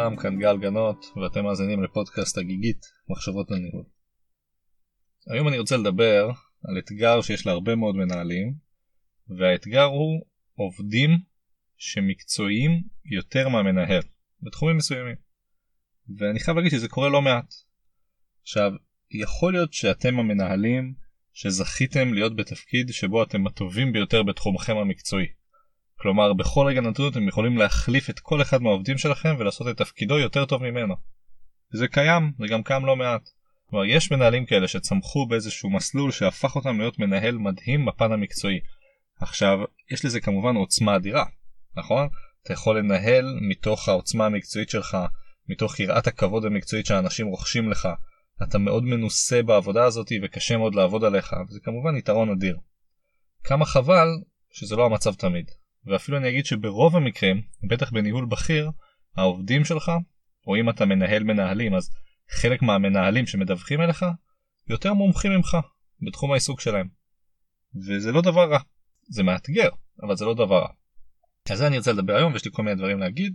שלום, כאן גל גנות, ואתם מאזינים לפודקאסט הגיגית, מחשבות לניהול. היום אני רוצה לדבר על אתגר שיש להרבה מאוד מנהלים, והאתגר הוא עובדים שמקצועיים יותר מהמנהל, בתחומים מסוימים. ואני חייב להגיד שזה קורה לא מעט. עכשיו, יכול להיות שאתם המנהלים שזכיתם להיות בתפקיד שבו אתם הטובים ביותר בתחומכם המקצועי. כלומר בכל רגע נתון אתם יכולים להחליף את כל אחד מהעובדים שלכם ולעשות את תפקידו יותר טוב ממנו. זה קיים, זה גם קם לא מעט. כלומר יש מנהלים כאלה שצמחו באיזשהו מסלול שהפך אותם להיות מנהל מדהים בפן המקצועי. עכשיו, יש לזה כמובן עוצמה אדירה, נכון? אתה יכול לנהל מתוך העוצמה המקצועית שלך, מתוך יראת הכבוד המקצועית שאנשים רוכשים לך. אתה מאוד מנוסה בעבודה הזאת וקשה מאוד לעבוד עליך, וזה כמובן יתרון אדיר. כמה חבל שזה לא המצב תמיד. ואפילו אני אגיד שברוב המקרים, בטח בניהול בכיר, העובדים שלך, או אם אתה מנהל מנהלים, אז חלק מהמנהלים שמדווחים אליך, יותר מומחים ממך בתחום העיסוק שלהם. וזה לא דבר רע, זה מאתגר, אבל זה לא דבר רע. אז זה אני רוצה לדבר היום ויש לי כל מיני דברים להגיד.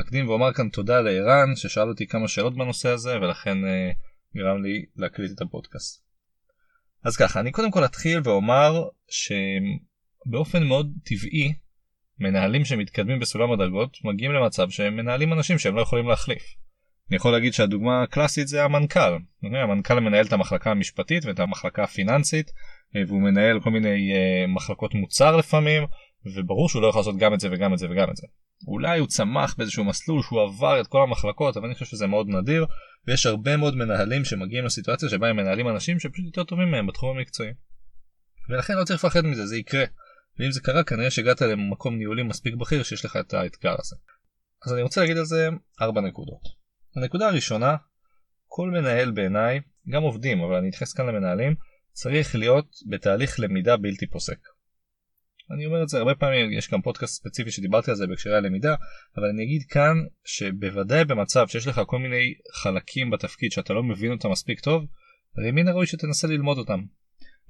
אקדים ואומר כאן תודה לערן ששאל אותי כמה שאלות בנושא הזה ולכן אה, גרם לי להקליט את הפודקאסט. אז ככה אני קודם כל אתחיל ואומר שבאופן מאוד טבעי מנהלים שמתקדמים בסולם הדרגות מגיעים למצב שהם מנהלים אנשים שהם לא יכולים להחליף. אני יכול להגיד שהדוגמה הקלאסית זה המנכ"ל. המנכ"ל מנהל את המחלקה המשפטית ואת המחלקה הפיננסית אה, והוא מנהל כל מיני uh, מחלקות מוצר לפעמים וברור שהוא לא יכול לעשות גם את זה וגם את זה וגם את זה. אולי הוא צמח באיזשהו מסלול שהוא עבר את כל המחלקות אבל אני חושב שזה מאוד נדיר ויש הרבה מאוד מנהלים שמגיעים לסיטואציה שבה הם מנהלים אנשים שפשוט יותר טובים מהם בתחום המקצועי. ולכן לא צריך לפחד מזה זה יקרה. ואם זה קרה כנראה שהגעת למקום ניהולי מספיק בכיר שיש לך את האתגר הזה. אז אני רוצה להגיד על זה ארבע נקודות. הנקודה הראשונה, כל מנהל בעיניי, גם עובדים אבל אני אתייחס כאן למנהלים, צריך להיות בתהליך למידה בלתי פוסק. אני אומר את זה הרבה פעמים, יש גם פודקאסט ספציפי שדיברתי על זה בהקשרי הלמידה, אבל אני אגיד כאן שבוודאי במצב שיש לך כל מיני חלקים בתפקיד שאתה לא מבין אותם מספיק טוב, הרי מן הראוי שתנסה ללמוד אותם.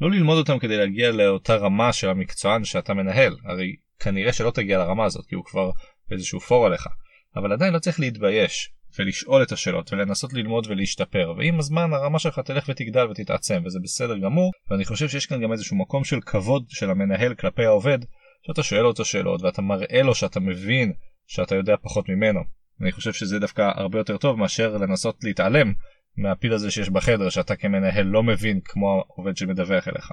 לא ללמוד אותם כדי להגיע לאותה רמה של המקצוען שאתה מנהל, הרי כנראה שלא תגיע לרמה הזאת כי הוא כבר באיזשהו פור עליך, אבל עדיין לא צריך להתבייש ולשאול את השאלות ולנסות ללמוד ולהשתפר. ועם הזמן הרמה שלך תלך ותגדל ותתעצם וזה בסדר גמור. ואני חושב שיש כאן גם איזשהו מקום של כבוד של המנהל כלפי העובד שאתה שואל אותו שאלות ואתה מראה לו שאתה מבין שאתה יודע פחות ממנו. אני חושב שזה דווקא הרבה יותר טוב מאשר לנסות להתעלם מהפיל הזה שיש בחדר שאתה כמנהל לא מבין כמו העובד שמדווח אליך.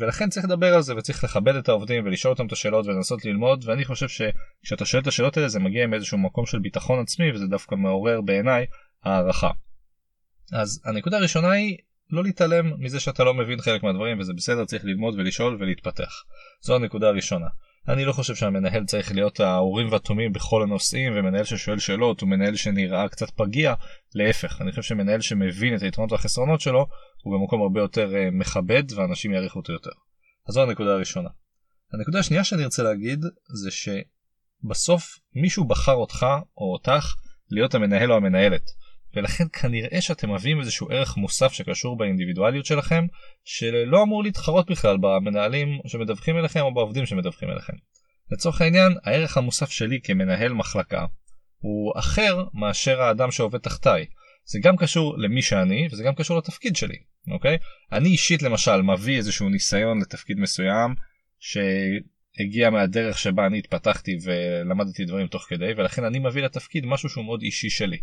ולכן צריך לדבר על זה וצריך לכבד את העובדים ולשאול אותם את השאלות ולנסות ללמוד ואני חושב שכשאתה שואל את השאלות האלה זה מגיע עם איזשהו מקום של ביטחון עצמי וזה דווקא מעורר בעיניי הערכה. אז הנקודה הראשונה היא לא להתעלם מזה שאתה לא מבין חלק מהדברים וזה בסדר צריך ללמוד ולשאול ולהתפתח. זו הנקודה הראשונה. אני לא חושב שהמנהל צריך להיות האורים והתומים בכל הנושאים ומנהל ששואל שאלות הוא מנהל שנראה קצת פגיע להפך אני חושב שמנהל שמבין את היתרונות והחסרונות שלו הוא במקום הרבה יותר אה, מכבד ואנשים יעריכו אותו יותר. אז זו הנקודה הראשונה. הנקודה השנייה שאני רוצה להגיד זה שבסוף מישהו בחר אותך או אותך להיות המנהל או המנהלת. ולכן כנראה שאתם מביאים איזשהו ערך מוסף שקשור באינדיבידואליות שלכם שלא אמור להתחרות בכלל במנהלים שמדווחים אליכם או בעובדים שמדווחים אליכם. לצורך העניין הערך המוסף שלי כמנהל מחלקה הוא אחר מאשר האדם שעובד תחתיי. זה גם קשור למי שאני וזה גם קשור לתפקיד שלי אוקיי אני אישית למשל מביא איזשהו ניסיון לתפקיד מסוים שהגיע מהדרך שבה אני התפתחתי ולמדתי דברים תוך כדי ולכן אני מביא לתפקיד משהו שהוא מאוד אישי שלי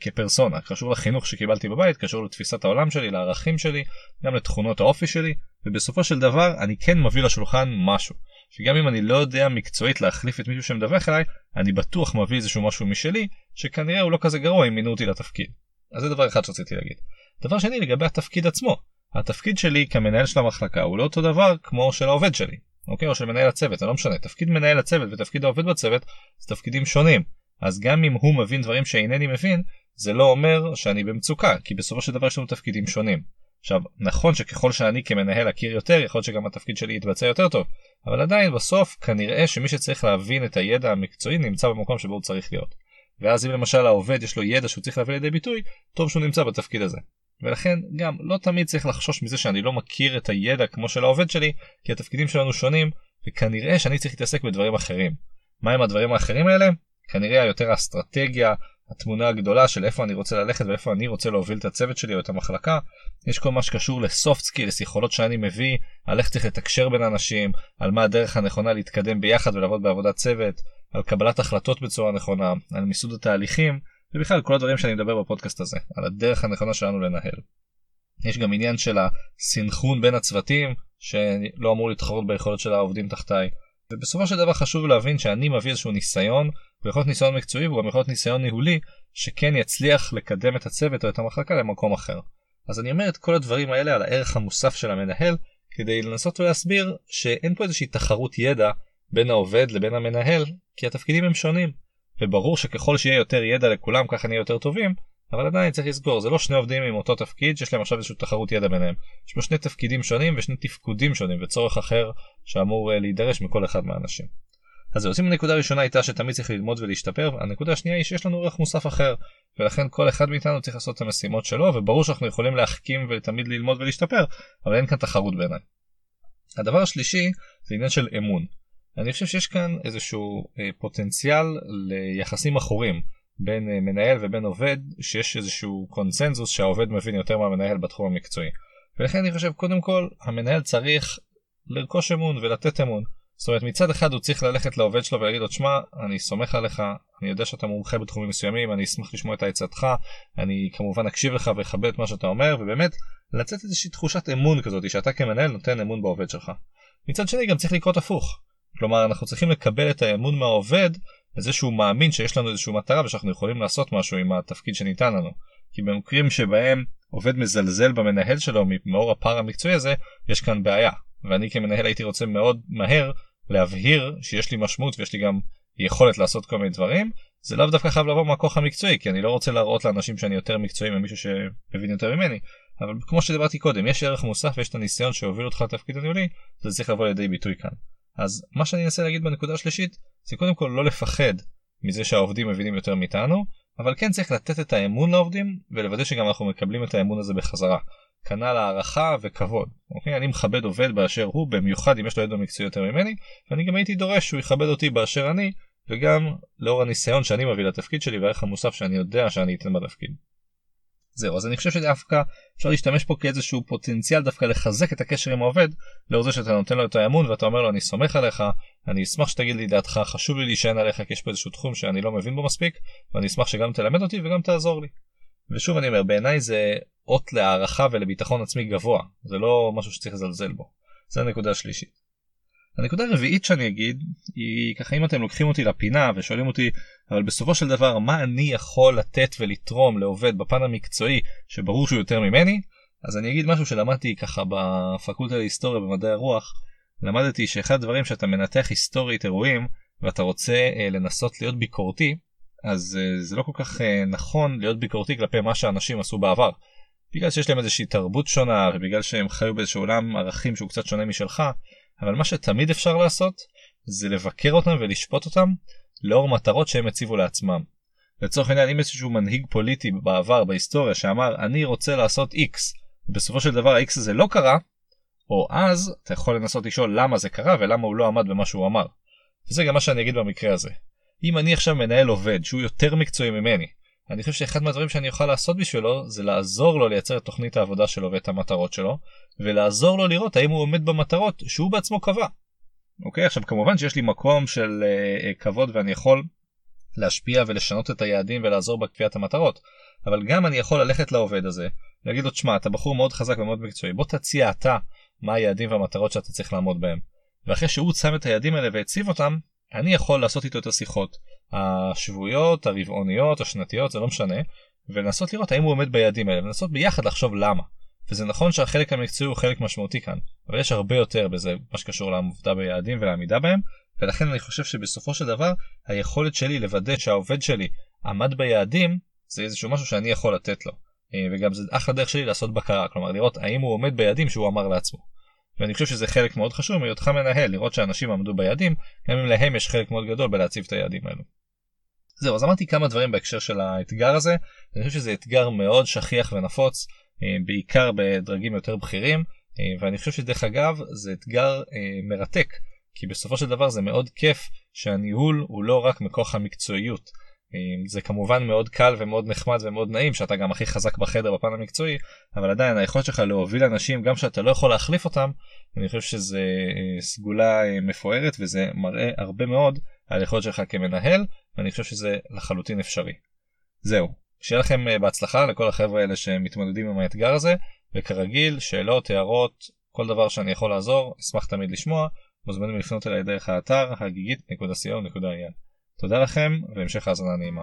כפרסונה. קשור לחינוך שקיבלתי בבית קשור לתפיסת העולם שלי לערכים שלי גם לתכונות האופי שלי ובסופו של דבר אני כן מביא לשולחן משהו. שגם אם אני לא יודע מקצועית להחליף את מישהו שמדווח אליי אני בטוח מביא איזשהו משהו משלי שכנראה הוא לא כזה גרוע אם מינו אותי לתפקיד. אז זה דבר אחד שרציתי להגיד. דבר שני לגבי התפקיד עצמו. התפקיד שלי כמנהל של המחלקה הוא לא אותו דבר כמו של העובד שלי אוקיי? או של מנהל הצוות זה לא משנה. תפקיד מנהל הצוות ותפקיד העובד בצוות זה תפקידים שונים. אז גם אם הוא מבין דברים שאינני מבין, זה לא אומר שאני במצוקה, כי בסופו של דבר יש לנו תפקידים שונים. עכשיו, נכון שככל שאני כמנהל אכיר יותר, יכול להיות שגם התפקיד שלי יתבצע יותר טוב, אבל עדיין בסוף כנראה שמי שצריך להבין את הידע המקצועי נמצא במקום שבו הוא צריך להיות. ואז אם למשל העובד יש לו ידע שהוא צריך להביא לידי ביטוי, טוב שהוא נמצא בתפקיד הזה. ולכן גם לא תמיד צריך לחשוש מזה שאני לא מכיר את הידע כמו של העובד שלי, כי התפקידים שלנו שונים, וכנראה שאני צריך להתעסק בדברים אחרים. מהם הדברים האחרים האלה? כנראה יותר האסטרטגיה, התמונה הגדולה של איפה אני רוצה ללכת ואיפה אני רוצה להוביל את הצוות שלי או את המחלקה. יש כל מה שקשור ל soft skills, יכולות שאני מביא, על איך צריך לתקשר בין אנשים, על מה הדרך הנכונה להתקדם ביחד ולעבוד בעבודת צוות, על קבלת החלטות בצורה נכונה, על מיסוד התהליכים, ובכלל כל הדברים שאני מדבר בפודקאסט הזה, על הדרך הנכונה שלנו לנהל. יש גם עניין של הסינכרון בין הצוותים, שלא אמור להתחרות ביכולת של העובדים תחתיי. ובסופו של דבר חשוב להבין שאני מביא איזשהו ניסיון, ויכול להיות ניסיון מקצועי וגם יכול להיות ניסיון ניהולי, שכן יצליח לקדם את הצוות או את המחלקה למקום אחר. אז אני אומר את כל הדברים האלה על הערך המוסף של המנהל, כדי לנסות ולהסביר שאין פה איזושהי תחרות ידע בין העובד לבין המנהל, כי התפקידים הם שונים. וברור שככל שיהיה יותר ידע לכולם ככה נהיה יותר טובים, אבל עדיין צריך לסגור זה לא שני עובדים עם אותו תפקיד שיש להם עכשיו איזושהי תחרות ידע ביניהם. יש פה שני תפקידים שונים ושני תפקודים שונים וצורך אחר שאמור אה, להידרש מכל אחד מהאנשים. אז זהו, אז אם הנקודה הראשונה הייתה שתמיד צריך ללמוד ולהשתפר, הנקודה השנייה היא שיש לנו ערך מוסף אחר, ולכן כל אחד מאיתנו צריך לעשות את המשימות שלו, וברור שאנחנו יכולים להחכים ותמיד ללמוד ולהשתפר, אבל אין כאן תחרות בעיניי. הדבר השלישי זה עניין של אמון. אני חושב שיש כאן איזשהו אה, פוטנציאל ליחסים עכורים בין אה, מנהל ובין עובד, שיש איזשהו קונצנזוס שהעובד מבין יותר מהמנהל בתחום המקצועי. ולכן אני חושב קודם כל המנהל צריך לרכוש אמון ולתת אמון. זאת אומרת מצד אחד הוא צריך ללכת לעובד שלו ולהגיד לו שמע אני סומך עליך אני יודע שאתה מומחה בתחומים מסוימים אני אשמח לשמוע את העצתך אני כמובן אקשיב לך ואכבד את מה שאתה אומר ובאמת לצאת איזושהי תחושת אמון כזאת שאתה כמנהל נותן אמון בעובד שלך. מצד שני גם צריך לקרות הפוך כלומר אנחנו צריכים לקבל את האמון מהעובד לזה שהוא מאמין שיש לנו איזושהי מטרה ושאנחנו יכולים לעשות משהו עם התפקיד שניתן לנו. כי במקרים שבהם עובד מזלזל במנהל שלו מאור הפער המקצועי הזה יש כאן בעיה ואני כמנהל הייתי רוצה מאוד מהר להבהיר שיש לי משמעות ויש לי גם יכולת לעשות כל מיני דברים זה לאו דווקא חייב לבוא מהכוח המקצועי כי אני לא רוצה להראות לאנשים שאני יותר מקצועי ממישהו שמבין יותר ממני אבל כמו שדיברתי קודם יש ערך מוסף ויש את הניסיון שהוביל אותך לתפקיד הניהולי זה צריך לבוא לידי ביטוי כאן. אז מה שאני אנסה להגיד בנקודה השלישית זה קודם כל לא לפחד מזה שהעובדים מבינים יותר מאיתנו אבל כן צריך לתת את האמון לעובדים ולוודא שגם אנחנו מקבלים את האמון הזה בחזרה. כנ"ל הערכה וכבוד. אוקיי? אני מכבד עובד באשר הוא במיוחד אם יש לו ידע מקצועי יותר ממני ואני גם הייתי דורש שהוא יכבד אותי באשר אני וגם לאור הניסיון שאני מביא לתפקיד שלי והערך המוסף שאני יודע שאני אתן בתפקיד. זהו אז אני חושב שדווקא אפשר להשתמש פה כאיזשהו פוטנציאל דווקא לחזק את הקשר עם העובד לאור זה שאתה נותן לו את האמון ואתה אומר לו אני סומך עליך אני אשמח שתגיד לי דעתך חשוב לי להישען עליך כי יש פה איזשהו תחום שאני לא מבין בו מספיק ואני אשמח שגם תלמד אותי וגם תעזור לי. ושוב אני אומר בעיניי זה אות להערכה ולביטחון עצמי גבוה זה לא משהו שצריך לזלזל בו. זה הנקודה השלישית. הנקודה הרביעית שאני אגיד היא ככה אם אתם לוקחים אותי לפינה ושואלים אותי אבל בסופו של דבר מה אני יכול לתת ולתרום לעובד בפן המקצועי שברור שהוא יותר ממני אז אני אגיד משהו שלמדתי ככה בפקולטה להיסטוריה במדעי הרוח למדתי שאחד הדברים שאתה מנתח היסטורית אירועים ואתה רוצה אה, לנסות להיות ביקורתי אז אה, זה לא כל כך אה, נכון להיות ביקורתי כלפי מה שאנשים עשו בעבר. בגלל שיש להם איזושהי תרבות שונה ובגלל שהם חיו באיזשהו עולם ערכים שהוא קצת שונה משלך אבל מה שתמיד אפשר לעשות זה לבקר אותם ולשפוט אותם לאור מטרות שהם הציבו לעצמם. לצורך העניין אם איזשהו מנהיג פוליטי בעבר בהיסטוריה שאמר אני רוצה לעשות x בסופו של דבר ה-x הזה לא קרה או אז אתה יכול לנסות לשאול למה זה קרה ולמה הוא לא עמד במה שהוא אמר. וזה גם מה שאני אגיד במקרה הזה. אם אני עכשיו מנהל עובד שהוא יותר מקצועי ממני אני חושב שאחד מהדברים שאני אוכל לעשות בשבילו זה לעזור לו לייצר את תוכנית העבודה שלו ואת המטרות שלו ולעזור לו לראות האם הוא עומד במטרות שהוא בעצמו קבע. אוקיי עכשיו כמובן שיש לי מקום של uh, כבוד ואני יכול להשפיע ולשנות את היעדים ולעזור בקביעת המטרות אבל גם אני יכול ללכת לעובד הזה להגיד לו תשמע אתה בחור מאוד חזק ומאוד מקצועי בוא תציע אתה מה היעדים והמטרות שאתה צריך לעמוד בהם. ואחרי שהוא שם את היעדים האלה והציב אותם אני יכול לעשות איתו את השיחות השבועיות הרבעוניות השנתיות זה לא משנה ולנסות לראות האם הוא עומד ביעדים האלה ולנסות ביחד לחשוב למה. וזה נכון שהחלק המקצועי הוא חלק משמעותי כאן אבל יש הרבה יותר בזה מה שקשור לעבודה ביעדים ולעמידה בהם ולכן אני חושב שבסופו של דבר היכולת שלי לוודא שהעובד שלי עמד ביעדים זה איזשהו משהו שאני יכול לתת לו אה, וגם זה אחלה דרך שלי לעשות בקרה כלומר לראות האם הוא עומד ביעדים שהוא אמר לעצמו. ואני חושב שזה חלק מאוד חשוב מהיותך מנהל לראות שאנשים עמדו ביעדים גם אם להם יש חלק מאוד גדול בלהציב את היעדים האלו. זהו אז אמרתי כמה דברים בהקשר של האתגר הזה אני חושב שזה אתגר מאוד שכיח ונפוץ אה, בעיקר בדרגים יותר בכירים אה, ואני חושב שדרך אגב זה אתגר אה, מרתק כי בסופו של דבר זה מאוד כיף שהניהול הוא לא רק מכוח המקצועיות זה כמובן מאוד קל ומאוד נחמד ומאוד נעים שאתה גם הכי חזק בחדר בפן המקצועי אבל עדיין היכולת שלך להוביל אנשים גם שאתה לא יכול להחליף אותם אני חושב שזה אה, סגולה אה, מפוארת וזה מראה הרבה מאוד על יכולת שלך כמנהל ואני חושב שזה לחלוטין אפשרי. זהו. שיהיה לכם אה, בהצלחה לכל החבר'ה האלה שמתמודדים עם האתגר הזה וכרגיל שאלות הערות כל דבר שאני יכול לעזור אשמח תמיד לשמוע. מוזמנים לפנות אליי דרך האתר הגיגית.co.il תודה לכם והמשך האזנה נעימה.